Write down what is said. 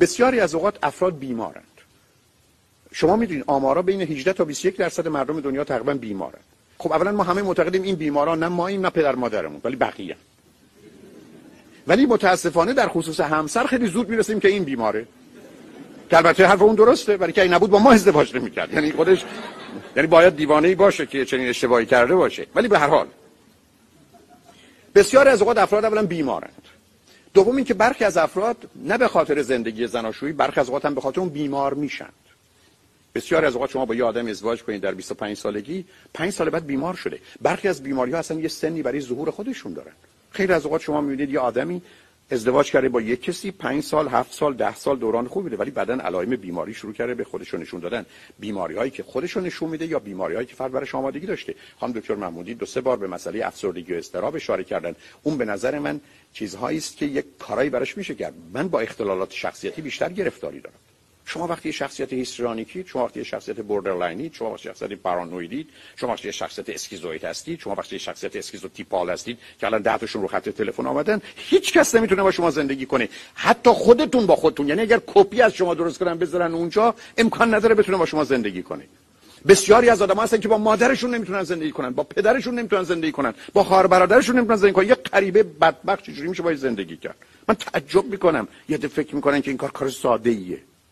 بسیاری از اوقات افراد بیمارند. شما می‌دونید آمارا بین 18 تا 21 درصد مردم دنیا تقریبا بیمارند. خب اولا ما همه معتقدیم این بیماران نه ماییم نه پدر مادرمون ولی بقیه. ولی متاسفانه در خصوص همسر خیلی زود می‌رسیم که این بیماره. که البته حرف اون درسته برای که این نبود با ما ازدواج نمی‌کرد. یعنی خودش یعنی باید دیوانه ای باشه که چنین اشتباهی کرده باشه. ولی به هر حال بسیار از اوقات افراد اولا بیمارند. دوم اینکه برخی از افراد نه به خاطر زندگی زناشویی برخی از اوقات هم به خاطر اون بیمار میشند. بسیار از اوقات شما با یه آدم ازدواج کنید در 25 سالگی 5 سال بعد بیمار شده. برخی از بیماری ها اصلا یه سنی برای ظهور خودشون دارن. خیلی از اوقات شما می‌بینید یه آدمی ازدواج کرده با یک کسی پنج سال هفت سال ده سال دوران خوبی بوده ولی بعدا علائم بیماری شروع کرده به خودشون نشون دادن. بیماری هایی که خودشون نشون میده یا بیماری هایی که فرد برای آمادگی داشته. خانم دکتر محمودی دو سه بار به مسئله افسردگی و استراب اشاره کردن. اون به نظر من چیزهایی است که یک کارایی براش میشه کرد. من با اختلالات شخصیتی بیشتر گرفتاری دارم. شما وقتی شخصیت histrionic ی شما وقتی شخصیت borderline ی شما وقتی شخصیت پارانویدید شما وقتی شخصیت schizoid هستید شما وقتی شخصیت schizotypal هستید که الان ده تاشون رو خط تلفن آمدن هیچ کس نمی‌تونه با شما زندگی کنه. حتی خودتون با خودتون. یعنی اگر کپی از شما درست کنن بذارن اونجا امکان نداره بتونه با شما زندگی کنه. بسیاری از آدم هستن که با مادرشون نمی‌تونن زندگی کنن با پدرشون نمی‌تونن زندگی کنن با خواهر برادرشون نمی‌تونن زندگی کنن. یه غریبه بدبخت چجوری میشه باید زندگی کرد؟ من تعجب می‌کنم. یه فکر می‌کنن که این کار کار ساده ایه